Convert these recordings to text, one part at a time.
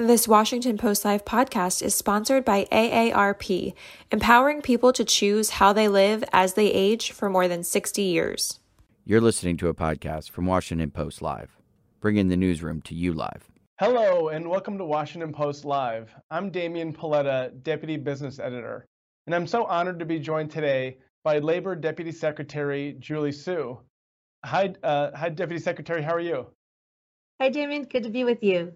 This Washington Post Live podcast is sponsored by AARP, empowering people to choose how they live as they age for more than 60 years. You're listening to a podcast from Washington Post Live, bringing the newsroom to you live. Hello, and welcome to Washington Post Live. I'm Damian Paletta, Deputy Business Editor, and I'm so honored to be joined today by Labor Deputy Secretary Julie Su. Hi, uh, hi, Deputy Secretary. How are you? Hi, Damian. Good to be with you.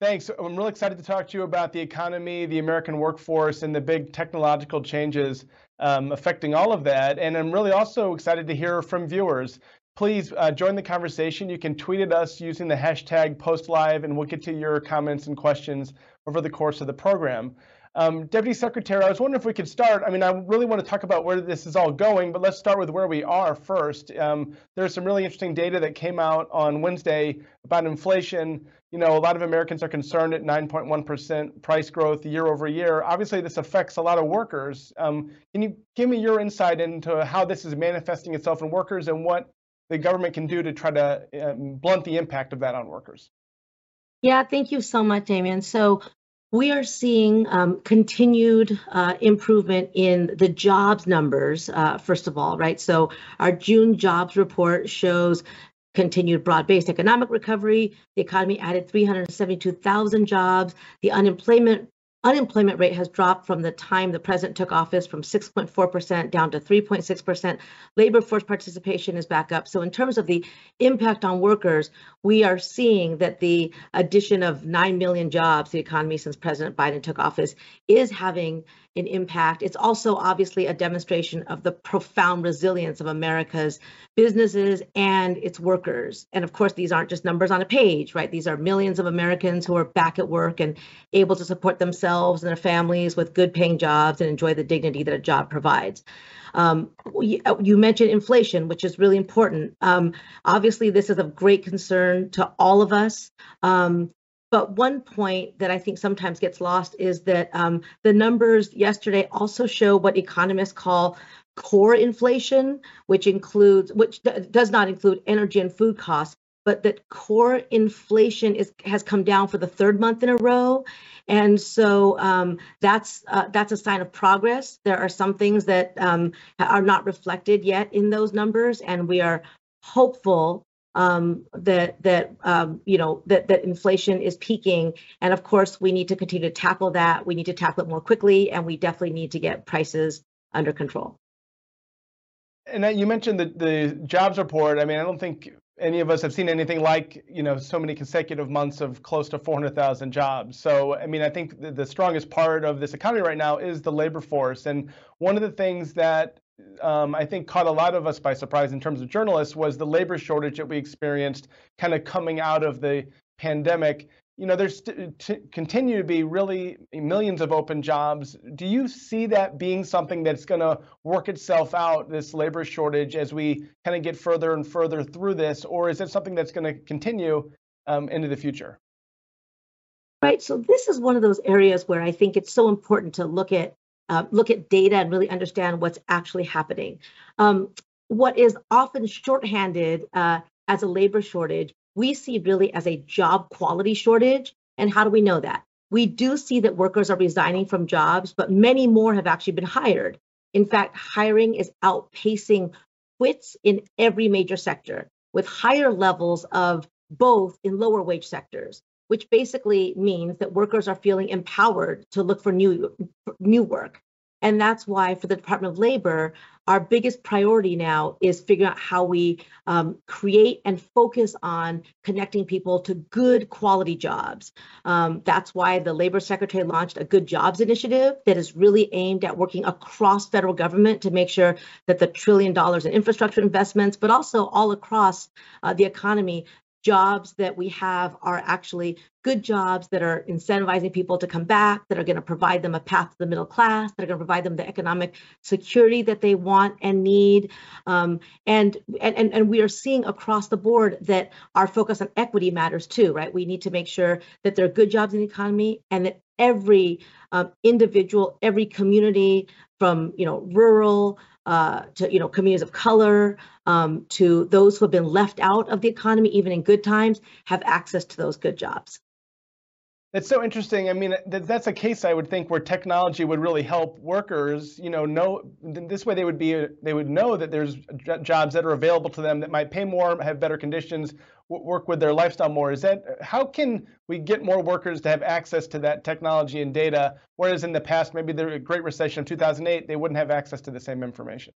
Thanks. I'm really excited to talk to you about the economy, the American workforce, and the big technological changes um, affecting all of that. And I'm really also excited to hear from viewers. Please uh, join the conversation. You can tweet at us using the hashtag PostLive, and we'll get to your comments and questions over the course of the program. Um, Deputy Secretary, I was wondering if we could start. I mean, I really want to talk about where this is all going, but let's start with where we are first. Um, there's some really interesting data that came out on Wednesday about inflation. You know, a lot of Americans are concerned at 9.1% price growth year over year. Obviously, this affects a lot of workers. Um, can you give me your insight into how this is manifesting itself in workers and what the government can do to try to um, blunt the impact of that on workers? Yeah, thank you so much, Damian. So we are seeing um, continued uh, improvement in the jobs numbers, uh, first of all, right? So our June jobs report shows continued broad-based economic recovery. The economy added 372,000 jobs. The unemployment unemployment rate has dropped from the time the president took office from 6.4% down to 3.6%. Labor force participation is back up. So, in terms of the impact on workers, we are seeing that the addition of 9 million jobs, the economy since President Biden took office, is having an impact. It's also obviously a demonstration of the profound resilience of America's businesses and its workers. And of course, these aren't just numbers on a page, right? These are millions of Americans who are back at work and able to support themselves and their families with good paying jobs and enjoy the dignity that a job provides. Um, you mentioned inflation, which is really important. Um, obviously, this is of great concern to all of us. Um, but one point that I think sometimes gets lost is that um, the numbers yesterday also show what economists call core inflation, which includes, which does not include energy and food costs, but that core inflation is has come down for the third month in a row, and so um, that's uh, that's a sign of progress. There are some things that um, are not reflected yet in those numbers, and we are hopeful um, that that um, you know that that inflation is peaking, and of course we need to continue to tackle that. We need to tackle it more quickly, and we definitely need to get prices under control. And you mentioned the the jobs report. I mean, I don't think any of us have seen anything like you know so many consecutive months of close to 400,000 jobs. So I mean, I think the, the strongest part of this economy right now is the labor force, and one of the things that um, I think caught a lot of us by surprise in terms of journalists was the labor shortage that we experienced kind of coming out of the pandemic. You know, there's continue to be really millions of open jobs. Do you see that being something that's going to work itself out, this labor shortage, as we kind of get further and further through this, or is it something that's going to continue um, into the future? Right. So this is one of those areas where I think it's so important to look at uh, look at data and really understand what's actually happening. Um, what is often shorthanded uh, as a labor shortage, we see really as a job quality shortage. And how do we know that? We do see that workers are resigning from jobs, but many more have actually been hired. In fact, hiring is outpacing quits in every major sector, with higher levels of both in lower wage sectors which basically means that workers are feeling empowered to look for new new work. And that's why for the Department of Labor, our biggest priority now is figuring out how we um, create and focus on connecting people to good quality jobs. Um, that's why the Labor Secretary launched a Good Jobs Initiative that is really aimed at working across federal government to make sure that the trillion dollars in infrastructure investments, but also all across uh, the economy, jobs that we have are actually good jobs that are incentivizing people to come back, that are going to provide them a path to the middle class, that are going to provide them the economic security that they want and need. Um, and, and, and we are seeing across the board that our focus on equity matters too, right? We need to make sure that there are good jobs in the economy and that every um, individual, every community from you know rural uh, to you know communities of color um, to those who have been left out of the economy even in good times have access to those good jobs It's so interesting. I mean, that's a case I would think where technology would really help workers. You know, know this way they would be they would know that there's jobs that are available to them that might pay more, have better conditions, work with their lifestyle more. Is that how can we get more workers to have access to that technology and data? Whereas in the past, maybe the Great Recession of 2008, they wouldn't have access to the same information.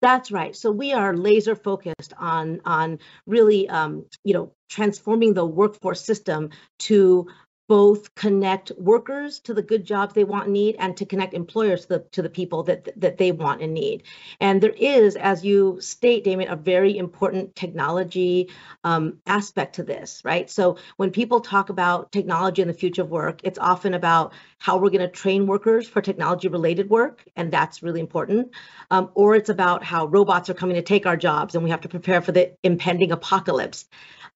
That's right. So we are laser focused on on really um, you know transforming the workforce system to both connect workers to the good jobs they want and need and to connect employers to the, to the people that, that they want and need. And there is, as you state, Damian, a very important technology um, aspect to this, right? So when people talk about technology in the future of work, it's often about how we're going to train workers for technology related work, and that's really important. Um, or it's about how robots are coming to take our jobs and we have to prepare for the impending apocalypse.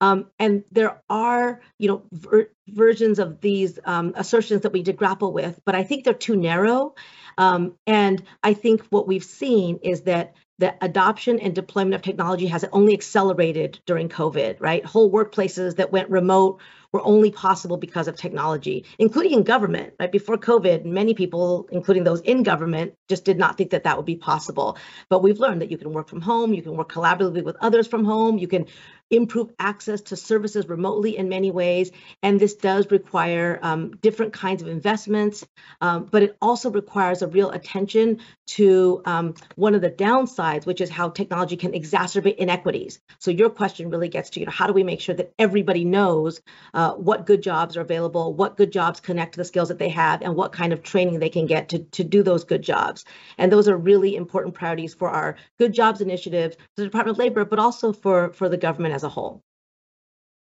Um, and there are, you know, versions of these um, assertions that we did grapple with, but I think they're too narrow. Um, and I think what we've seen is that the adoption and deployment of technology has only accelerated during COVID, right? Whole workplaces that went remote were only possible because of technology, including in government. Right before COVID, many people, including those in government, just did not think that that would be possible. But we've learned that you can work from home, you can work collaboratively with others from home, you can improve access to services remotely in many ways. And this does require um, different kinds of investments, um, but it also requires a real attention to um, one of the downsides, which is how technology can exacerbate inequities. So your question really gets to, you know, how do we make sure that everybody knows uh, what good jobs are available, what good jobs connect to the skills that they have, and what kind of training they can get to, to do those good jobs. And those are really important priorities for our good jobs initiative, the Department of Labor, but also for, for the government as a whole.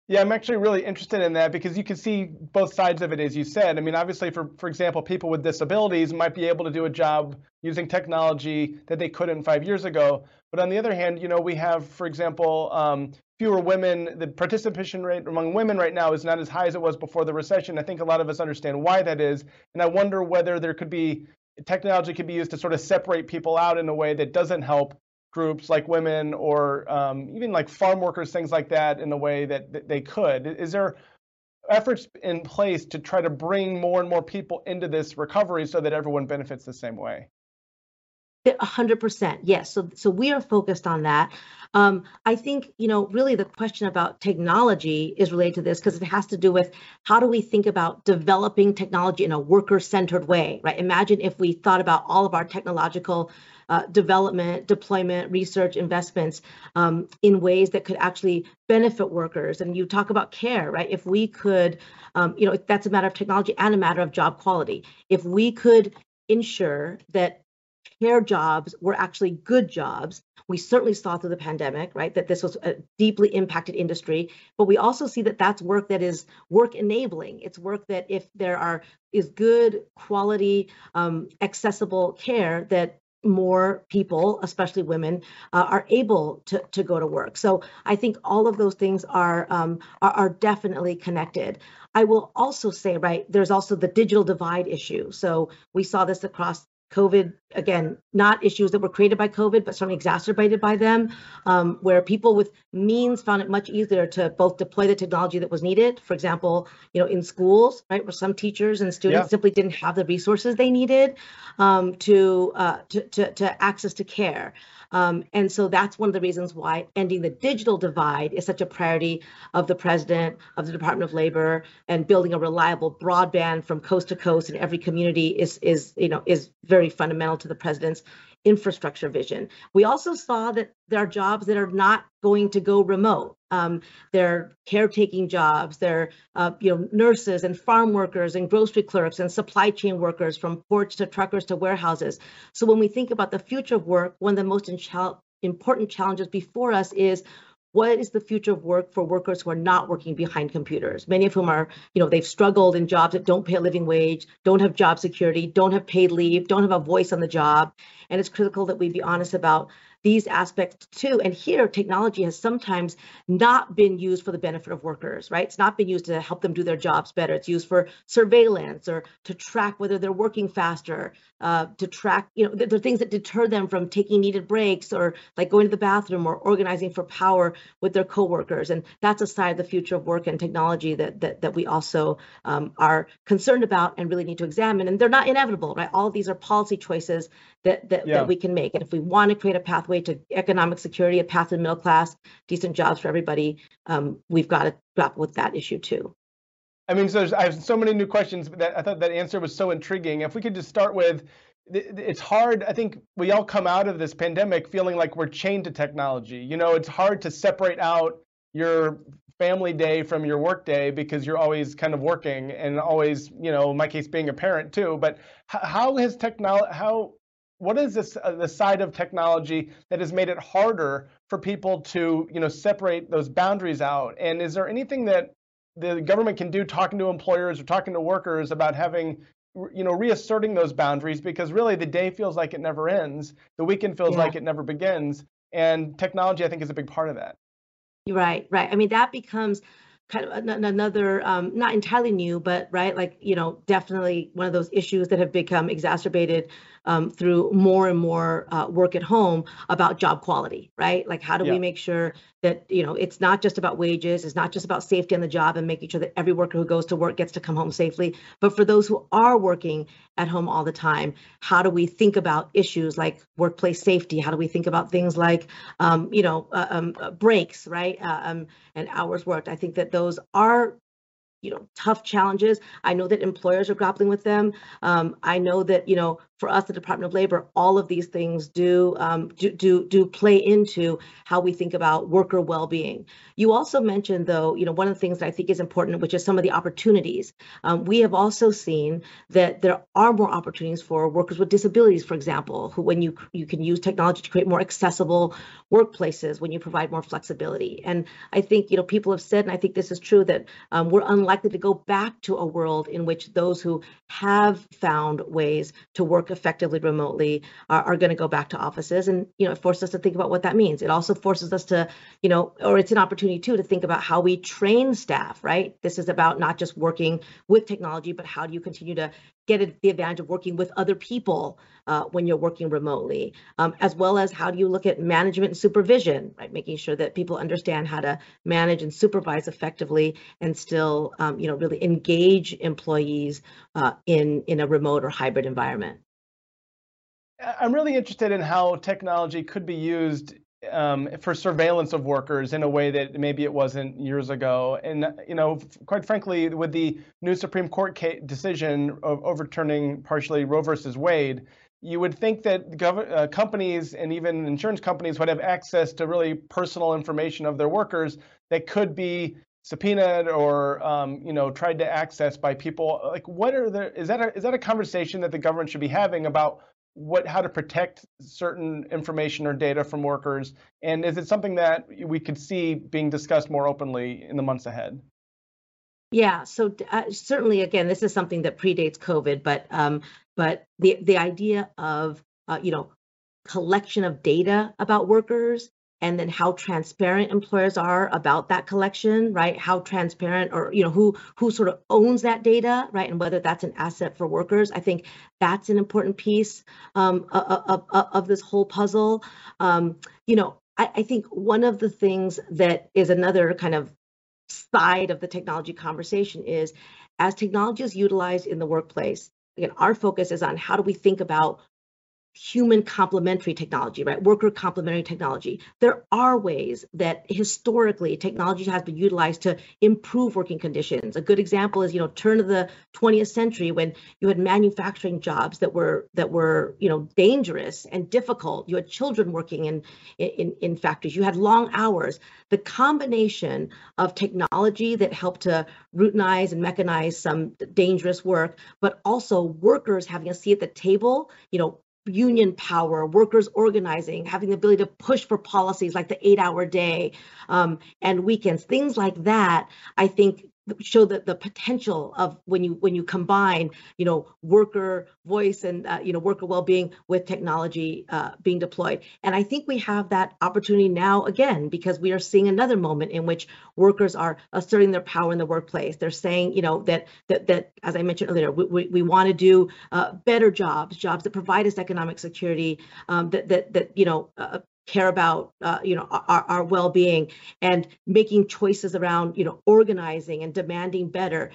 Yeah, I'm actually really interested in that because you can see both sides of it, as you said. I mean, obviously, for for example, people with disabilities might be able to do a job using technology that they couldn't five years ago. But on the other hand, you know, we have, for example, um, fewer women. The participation rate among women right now is not as high as it was before the recession. I think a lot of us understand why that is, and I wonder whether there could be technology could be used to sort of separate people out in a way that doesn't help groups like women or um, even like farm workers, things like that, in the way that, they could? Is there efforts in place to try to bring more and more people into this recovery so that everyone benefits the same way? A hundred percent, yes. So, so we are focused on that. Um, I think you know, really, the question about technology is related to this because it has to do with how do we think about developing technology in a worker-centered way, right? Imagine if we thought about all of our technological uh, development, deployment, research, investments um, in ways that could actually benefit workers. And you talk about care, right? If we could, um, you know, that's a matter of technology and a matter of job quality. If we could ensure that care jobs were actually good jobs. We certainly saw through the pandemic, right, that this was a deeply impacted industry. But we also see that that's work that is work enabling. It's work that if there are is good quality, um, accessible care, that more people, especially women, uh, are able to, to go to work. So I think all of those things are, um, are, are definitely connected. I will also say, right, there's also the digital divide issue. So we saw this across COVID, again, not issues that were created by COVID, but certainly exacerbated by them, um, where people with means found it much easier to both deploy the technology that was needed. For example, you know, in schools, right, where some teachers and students yeah. simply didn't have the resources they needed um, to, uh, to, to, to access to care. Um, and so that's one of the reasons why ending the digital divide is such a priority of the president, of the Department of Labor, and building a reliable broadband from coast to coast in every community is is you know is very fundamental to the president's infrastructure vision. We also saw that there are jobs that are not going to go remote. Um, they're caretaking jobs, they're uh, you know nurses and farm workers and grocery clerks and supply chain workers from ports to truckers to warehouses. So when we think about the future of work, one of the most important challenges before us is what is the future of work for workers who are not working behind computers? Many of whom are you know they've struggled in jobs that don't pay a living wage don't have job security don't have paid leave don't have a voice on the job. And it's critical that we be honest about these aspects too. And here, technology has sometimes not been used for the benefit of workers, right? It's not been used to help them do their jobs better. It's used for surveillance or to track whether they're working faster, uh, to track, you know, there are things that deter them from taking needed breaks or like going to the bathroom or organizing for power with their coworkers. And that's a side of the future of work and technology that that, that we also um, are concerned about and really need to examine. And they're not inevitable, right? All of these are policy choices that that, yeah. that we can make. And if we want to create a pathway to economic security, a path to the middle class, decent jobs for everybody, um, we've got to grapple with that issue too. I mean, so I have so many new questions, that, I thought that answer was so intriguing. If we could just start with, it's hard. I think we all come out of this pandemic feeling like we're chained to technology. You know, it's hard to separate out your family day from your work day because you're always kind of working and always, you know, in my case, being a parent too. But how has technology, how, what is this, uh, the side of technology that has made it harder for people to, you know, separate those boundaries out? And is there anything that the government can do talking to employers or talking to workers about having you know reasserting those boundaries? Because really the day feels like it never ends. The weekend feels yeah. like it never begins. And technology i think is a big part of that. Right right. I mean that becomes kind of another um, not entirely new but right like you know definitely one of those issues that have become exacerbated um, through more and more uh, work at home about job quality, right? Like, how do yeah. we make sure that you know it's not just about wages, it's not just about safety on the job and making sure that every worker who goes to work gets to come home safely, but for those who are working at home all the time, how do we think about issues like workplace safety? How do we think about things like um, you know uh, um, uh, breaks, right, uh, um, and hours worked? I think that those are you know tough challenges i know that employers are grappling with them um, i know that you know for us, the Department of Labor, all of these things do, um, do, do, do play into how we think about worker well-being. You also mentioned, though, you know, one of the things that I think is important, which is some of the opportunities. Um, we have also seen that there are more opportunities for workers with disabilities, for example, who when you you can use technology to create more accessible workplaces, when you provide more flexibility. And I think you know people have said, and I think this is true, that um, we're unlikely to go back to a world in which those who have found ways to work effectively remotely are, are going to go back to offices and you know it forces us to think about what that means it also forces us to you know or it's an opportunity too to think about how we train staff right this is about not just working with technology but how do you continue to get the advantage of working with other people uh, when you're working remotely, um, as well as how do you look at management and supervision, right? Making sure that people understand how to manage and supervise effectively and still, um, you know, really engage employees uh, in in a remote or hybrid environment. I'm really interested in how technology could be used um, for surveillance of workers in a way that maybe it wasn't years ago. And you know, quite frankly, with the new Supreme Court decision of overturning partially Roe versus Wade, you would think that uh, companies and even insurance companies would have access to really personal information of their workers that could be subpoenaed or um, you know tried to access by people. Like, what are the is that a, is that a conversation that the government should be having about what how to protect certain information or data from workers and is it something that we could see being discussed more openly in the months ahead? Yeah so uh, certainly again this is something that predates covid but um, but the the idea of uh, you know collection of data about workers and then how transparent employers are about that collection right? How transparent or you know who who sort of owns that data right? And whether that's an asset for workers. I think that's an important piece um, of, of, of, this whole puzzle. Um, you know I, I think one of the things that is another kind of side of the technology conversation is as technology is utilized in the workplace again our focus is on how do we think about human complementary technology, right? Worker complementary technology. There are ways that historically technology has been utilized to improve working conditions. A good example is, you know, turn of the 20th century when you had manufacturing jobs that were that were, you know, dangerous and difficult. You had children working in in, in factories. You had long hours. The combination of technology that helped to routinize and mechanize some dangerous work, but also workers having a seat at the table, you know, union power, workers organizing, having the ability to push for policies like the eight hour day um, and weekends, things like that, I think show that the potential of when you when you combine you know worker voice and uh, you know worker well-being with technology uh, being deployed. And i think we have that opportunity now again because we are seeing another moment in which workers are asserting their power in the workplace. They're saying you know that that that as i mentioned earlier we, we, we want to do uh, better jobs jobs that provide us economic security um, that that that you know uh, care about uh, you know our, our well-being and making choices around you know organizing and demanding better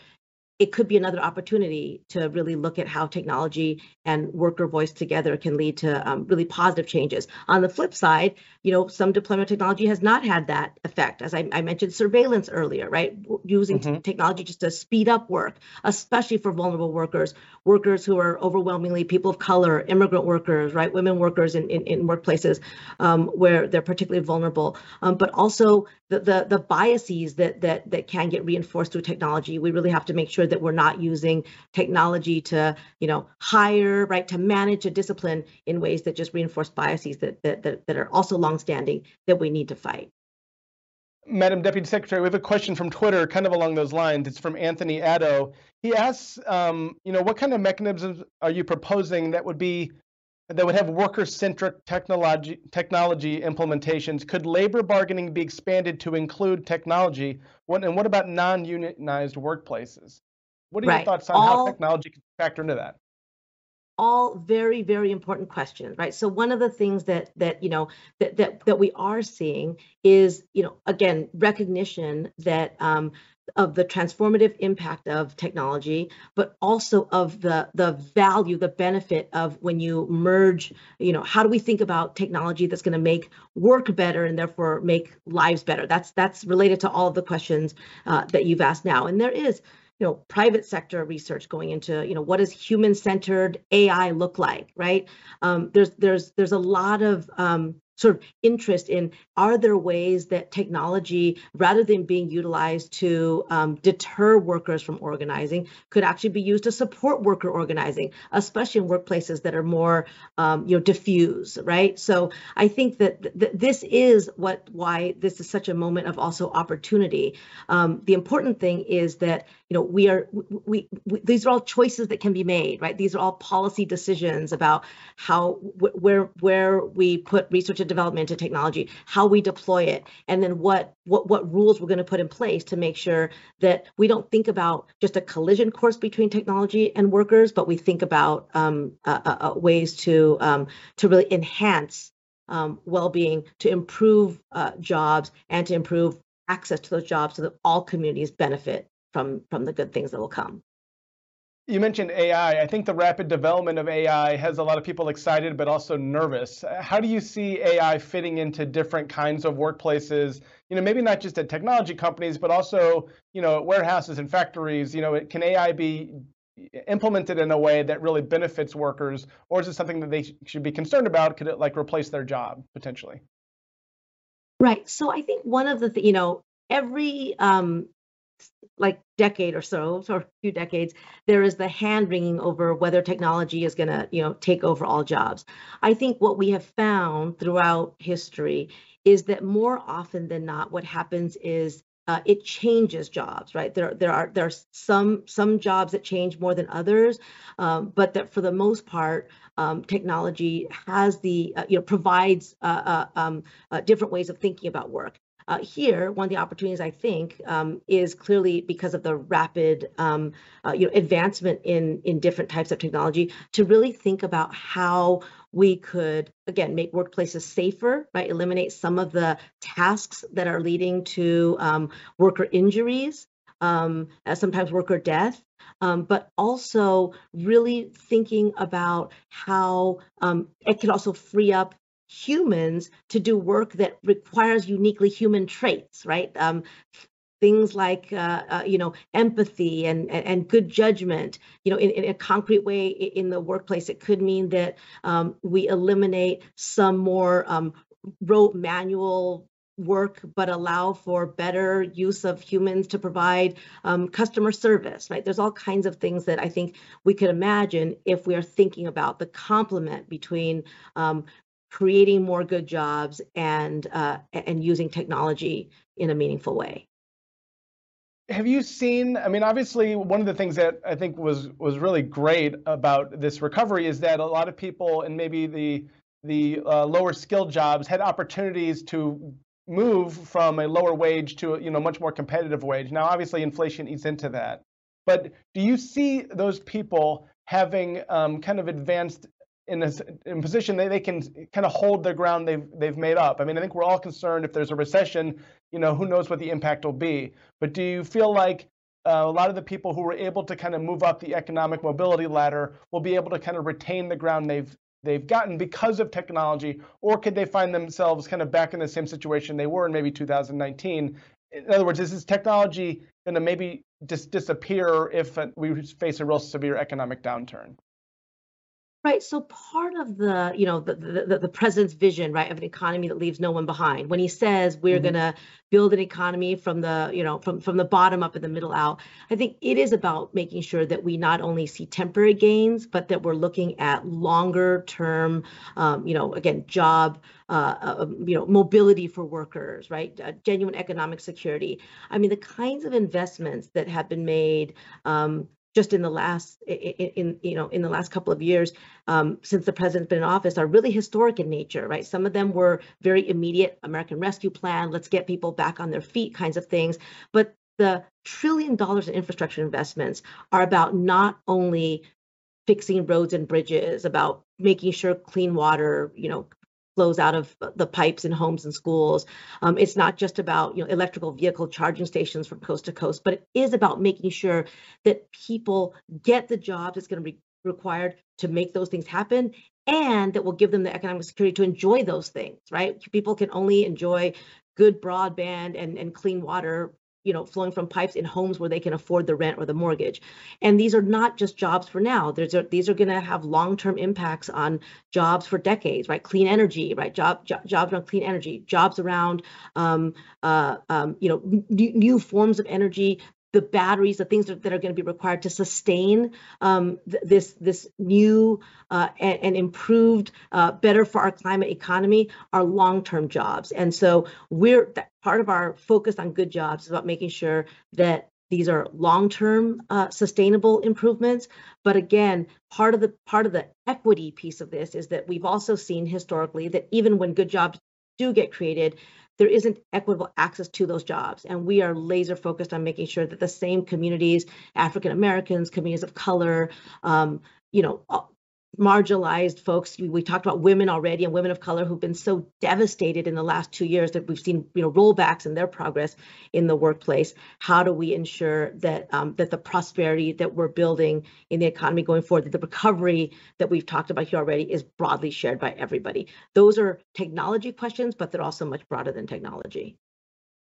it could be another opportunity to really look at how technology and worker voice together can lead to um, really positive changes. On the flip side, you know, some deployment technology has not had that effect. As I, I mentioned, surveillance earlier, right? Using mm-hmm. technology just to speed up work, especially for vulnerable workers, workers who are overwhelmingly people of color, immigrant workers, right? Women workers in, in, in workplaces um, where they're particularly vulnerable, um, but also the, the, the biases that, that, that can get reinforced through technology. We really have to make sure that we're not using technology to, you know, hire, right, to manage a discipline in ways that just reinforce biases that, that, that, that are also longstanding that we need to fight. Madam Deputy Secretary, we have a question from Twitter, kind of along those lines. It's from Anthony Addo. He asks, um, you know, what kind of mechanisms are you proposing that would be that would have worker-centric technology technology implementations. Could labor bargaining be expanded to include technology? What, and what about non-unionized workplaces? What are right. your thoughts on All, how technology can factor into that? All very, very important questions, right? So one of the things that that you know that that that we are seeing is you know again recognition that um, of the transformative impact of technology, but also of the the value, the benefit of when you merge, you know, how do we think about technology that's going to make work better and therefore make lives better? That's that's related to all of the questions uh, that you've asked now. And there is you know private sector research going into you know what does human centered ai look like right? Um, there's there's there's a lot of um, sort of interest in are there ways that technology, rather than being utilized to um, deter workers from organizing, could actually be used to support worker organizing, especially in workplaces that are more, um, you know, diffuse, right? So I think that th- this is what why this is such a moment of also opportunity. Um, the important thing is that you know we are we, we, these are all choices that can be made, right? These are all policy decisions about how wh- where where we put research development into technology, how we deploy it, and then what what what rules we're going to put in place to make sure that we don't think about just a collision course between technology and workers, but we think about um, uh, uh, uh ways to um, to really enhance um, well-being, to improve uh, jobs, and to improve access to those jobs so that all communities benefit from from the good things that will come. You mentioned AI. I think the rapid development of AI has a lot of people excited, but also nervous. How do you see AI fitting into different kinds of workplaces? You know, maybe not just at technology companies, but also, you know, at warehouses and factories. You know, can AI be implemented in a way that really benefits workers, or is it something that they should be concerned about? Could it like replace their job potentially? Right. So I think one of the, th- you know, every um, like decade or so, or a few decades, there is the hand wringing over whether technology is going to, you know, take over all jobs. I think what we have found throughout history is that more often than not, what happens is uh, it changes jobs, right? There, there are there are some some jobs that change more than others, um, but that for the most part, um, technology has the uh, you know provides uh, uh um, uh, different ways of thinking about work. Uh, here, one of the opportunities I think um, is clearly because of the rapid, um, uh, you know, advancement in in different types of technology to really think about how we could again make workplaces safer, right? Eliminate some of the tasks that are leading to um, worker injuries, um, sometimes worker death, um, but also really thinking about how um, it could also free up humans to do work that requires uniquely human traits, right? Um, things like uh, uh, you know empathy and, and, and good judgment you know in, in, a concrete way in the workplace it could mean that um, we eliminate some more um, rote manual work but allow for better use of humans to provide um, customer service right there's all kinds of things that i think we could imagine if we are thinking about the complement between um, creating more good jobs and uh, and using technology in a meaningful way. have you seen? I mean, obviously, one of the things that I think was was really great about this recovery is that a lot of people and maybe the the uh, lower skilled jobs had opportunities to move from a lower wage to you know much more competitive wage. Now, obviously, inflation eats into that. But do you see those people having um, kind of advanced in a, in position that they can kind of hold their ground they've they've made up? I mean, I think we're all concerned if there's a recession, you know, who knows what the impact will be. But do you feel like uh, a lot of the people who were able to kind of move up the economic mobility ladder will be able to kind of retain the ground they've they've gotten because of technology, or could they find themselves kind of back in the same situation they were in maybe 2019? In other words, is this technology going to maybe just disappear if we face a real severe economic downturn? Right. So part of the, you know, the, the, the president's vision, right, of an economy that leaves no one behind. When he says we're mm-hmm. going to build an economy from the, you know, from from the bottom up and the middle out, I think it is about making sure that we not only see temporary gains, but that we're looking at longer term, um, you know, again, job, uh, uh, you know, mobility for workers, right, uh, genuine economic security. I mean, the kinds of investments that have been made. Um, just in the last in, in, you know in the last couple of years um, since the president's been in office are really historic in nature right? Some of them were very immediate american rescue plan let's get people back on their feet kinds of things. But the trillion dollars in infrastructure investments are about not only fixing roads and bridges about making sure clean water you know flows out of the pipes in homes and schools. Um, it's not just about you know electrical vehicle charging stations from coast to coast, but it is about making sure that people get the jobs that's going to be required to make those things happen and that will give them the economic security to enjoy those things right people can only enjoy good broadband and, and clean water you know flowing from pipes in homes where they can afford the rent or the mortgage. And these are not just jobs for now. There's a, these are going to have long-term impacts on jobs for decades right? Clean energy right? Job, jo- jobs around clean energy jobs around um, uh, um, you know n- new forms of energy the batteries, the things that, that are going to be required to sustain um, th- this this new uh, and, and, improved, uh, better for our climate economy are long-term jobs. And so we're part of our focus on good jobs is about making sure that these are long-term uh, sustainable improvements. But again, part of the part of the equity piece of this is that we've also seen historically that even when good jobs do get created, there isn't equitable access to those jobs. And we are laser focused on making sure that the same communities, African Americans, communities of color, um, you know, marginalized folks. We, talked about women already and women of color who've been so devastated in the last two years that we've seen, you know, rollbacks in their progress in the workplace. How do we ensure that um, that the prosperity that we're building in the economy going forward, that the recovery that we've talked about here already is broadly shared by everybody? Those are technology questions, but they're also much broader than technology.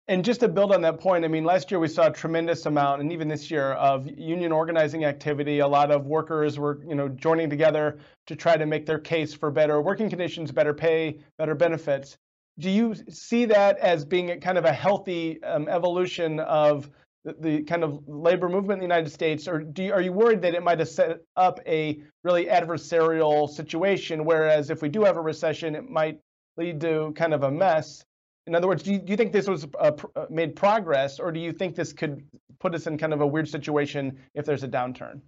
And just to build on that point, I mean, last year we saw a tremendous amount, and even this year, of union organizing activity. A lot of workers were, you know, joining together to try to make their case for better working conditions, better pay, better benefits. Do you see that as being kind of a healthy um, evolution of the, the, kind of labor movement in the United States, or you, are you worried that it might have set up a really adversarial situation? Whereas if we do have a recession, it might lead to kind of a mess. In other words, do you, do you think this was uh, uh, made progress, or do you think this could put us in kind of a weird situation if there's a downturn?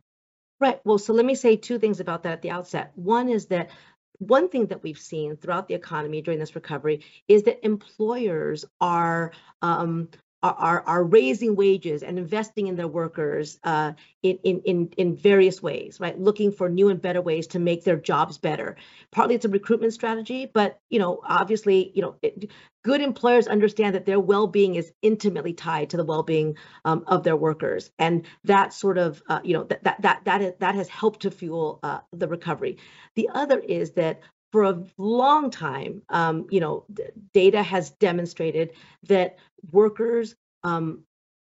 Right. Well, so let me say two things about that at the outset. One is that one thing that we've seen throughout the economy during this recovery is that employers are um, are, are raising wages and investing in their workers uh, in, in, in various ways, right? Looking for new and better ways to make their jobs better. Partly it's a recruitment strategy, but you know, obviously, you know, it, good employers understand that their well-being is intimately tied to the well-being um, of their workers, and that sort of, uh, you know, that that that that, is, that has helped to fuel uh, the recovery. The other is that for a long time, um, you know, data has demonstrated that workers um,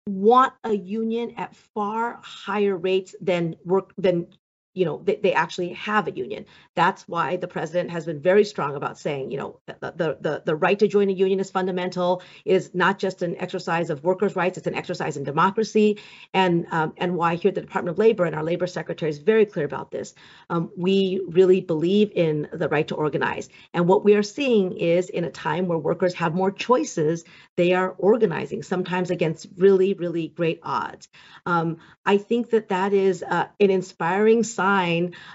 want a union at far higher rates than work than you know they, they actually have a union. That's why the president has been very strong about saying you know the, the the right to join a union is fundamental is not just an exercise of workers rights it's an exercise in democracy. And um, and why here at the department of labor and our labor secretary is very clear about this. Um, we really believe in the right to organize. And what we are seeing is in a time where workers have more choices they are organizing sometimes against really really great odds. Um, i think that that is uh, an inspiring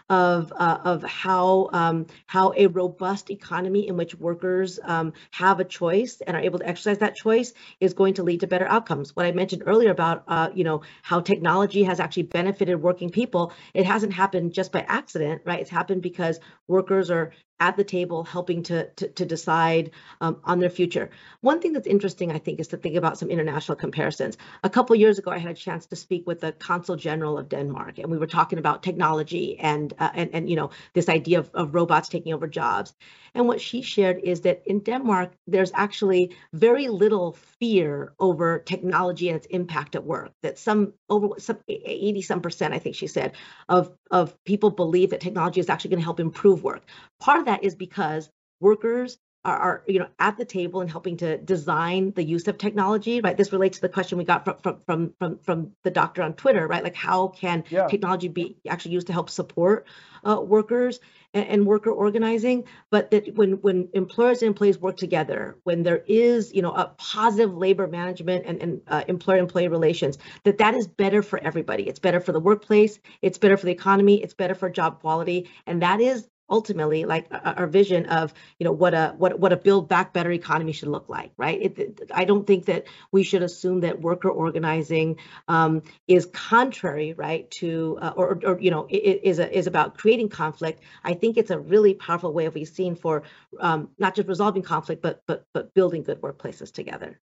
of uh, of how um, how a robust economy in which workers um, have a choice and are able to exercise that choice is going to lead to better outcomes. What I mentioned earlier about uh, you know how technology has actually benefited working people, it hasn't happened just by accident, right? It's happened because workers are at the table helping to, to, to decide um, on their future. One thing that's interesting, I think, is to think about some international comparisons. A couple years ago, I had a chance to speak with the Consul General of Denmark, and we were talking about technology and uh, and, and you know this idea of, of robots taking over jobs. And what she shared is that in Denmark, there's actually very little fear over technology and its impact at work. That some over some 80 some percent, I think she said, of of people believe that technology is actually going to help improve work. Part of that is because workers are, are, you know at the table and helping to design the use of technology right? This relates to the question we got from from from from, from the doctor on twitter right? Like how can yeah. technology be actually used to help support uh, workers and, and, worker organizing? But that when when employers and employees work together when there is you know a positive labor management and, and uh, employer employee relations that that is better for everybody. It's better for the workplace. It's better for the economy. It's better for job quality. And that is ultimately like our vision of you know what a what what a build back better economy should look like right? It, i don't think that we should assume that worker organizing um, is contrary right to uh, or, or you know is a, is about creating conflict. I think it's a really powerful way of we've seen for um, not just resolving conflict but but but building good workplaces together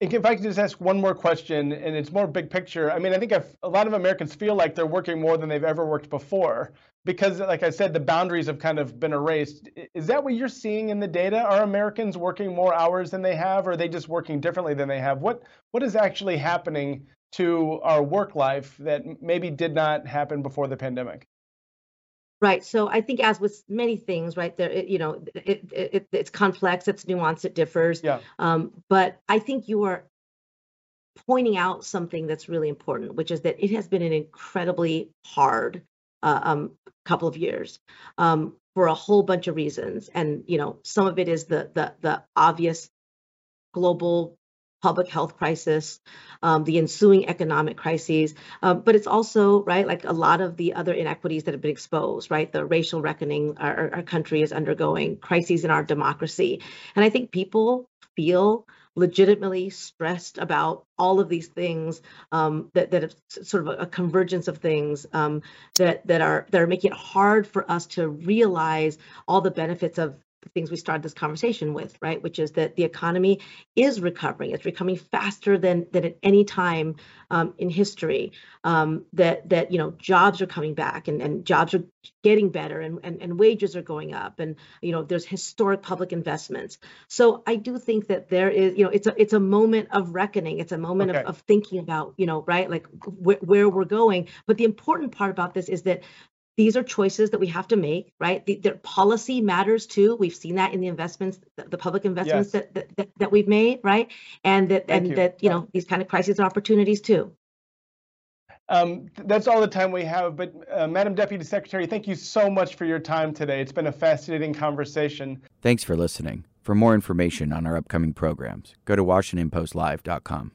if I could just ask one more question, and it's more big picture. I mean, I think a lot of Americans feel like they're working more than they've ever worked before because, like I said, the boundaries have kind of been erased. Is that what you're seeing in the data? Are Americans working more hours than they have, or are they just working differently than they have? What What is actually happening to our work life that maybe did not happen before the pandemic? Right. So I think, as with many things, right there, it, you know, it, it, it's complex, it's nuanced, it differs. Yeah. Um, but I think you are pointing out something that's really important, which is that it has been an incredibly hard uh, um, couple of years um, for a whole bunch of reasons, and you know, some of it is the the the obvious global public health crisis, um, the ensuing economic crises, um, but it's also right like a lot of the other inequities that have been exposed, right? The racial reckoning our, our country is undergoing, crises in our democracy, and I think people feel legitimately stressed about all of these things um, that that sort of a, convergence of things um, that that are that are making it hard for us to realize all the benefits of the things we started this conversation with, right? Which is that the economy is recovering. It's recovering faster than than at any time um, in history. Um, that that you know jobs are coming back and, and jobs are getting better and, and and wages are going up and you know there's historic public investments. So I do think that there is you know it's a it's a moment of reckoning. It's a moment okay. of, of thinking about you know right like wh- where we're going. But the important part about this is that these are choices that we have to make, right? The, the policy matters too. We've seen that in the investments, the, the public investments yes. that, that, that we've made, right? And that Thank and you. that you know these kind of crises are opportunities too. Um, that's all the time we have. But uh, Madam Deputy Secretary, thank you so much for your time today. It's been a fascinating conversation. Thanks for listening. For more information on our upcoming programs, go to WashingtonPostLive.com.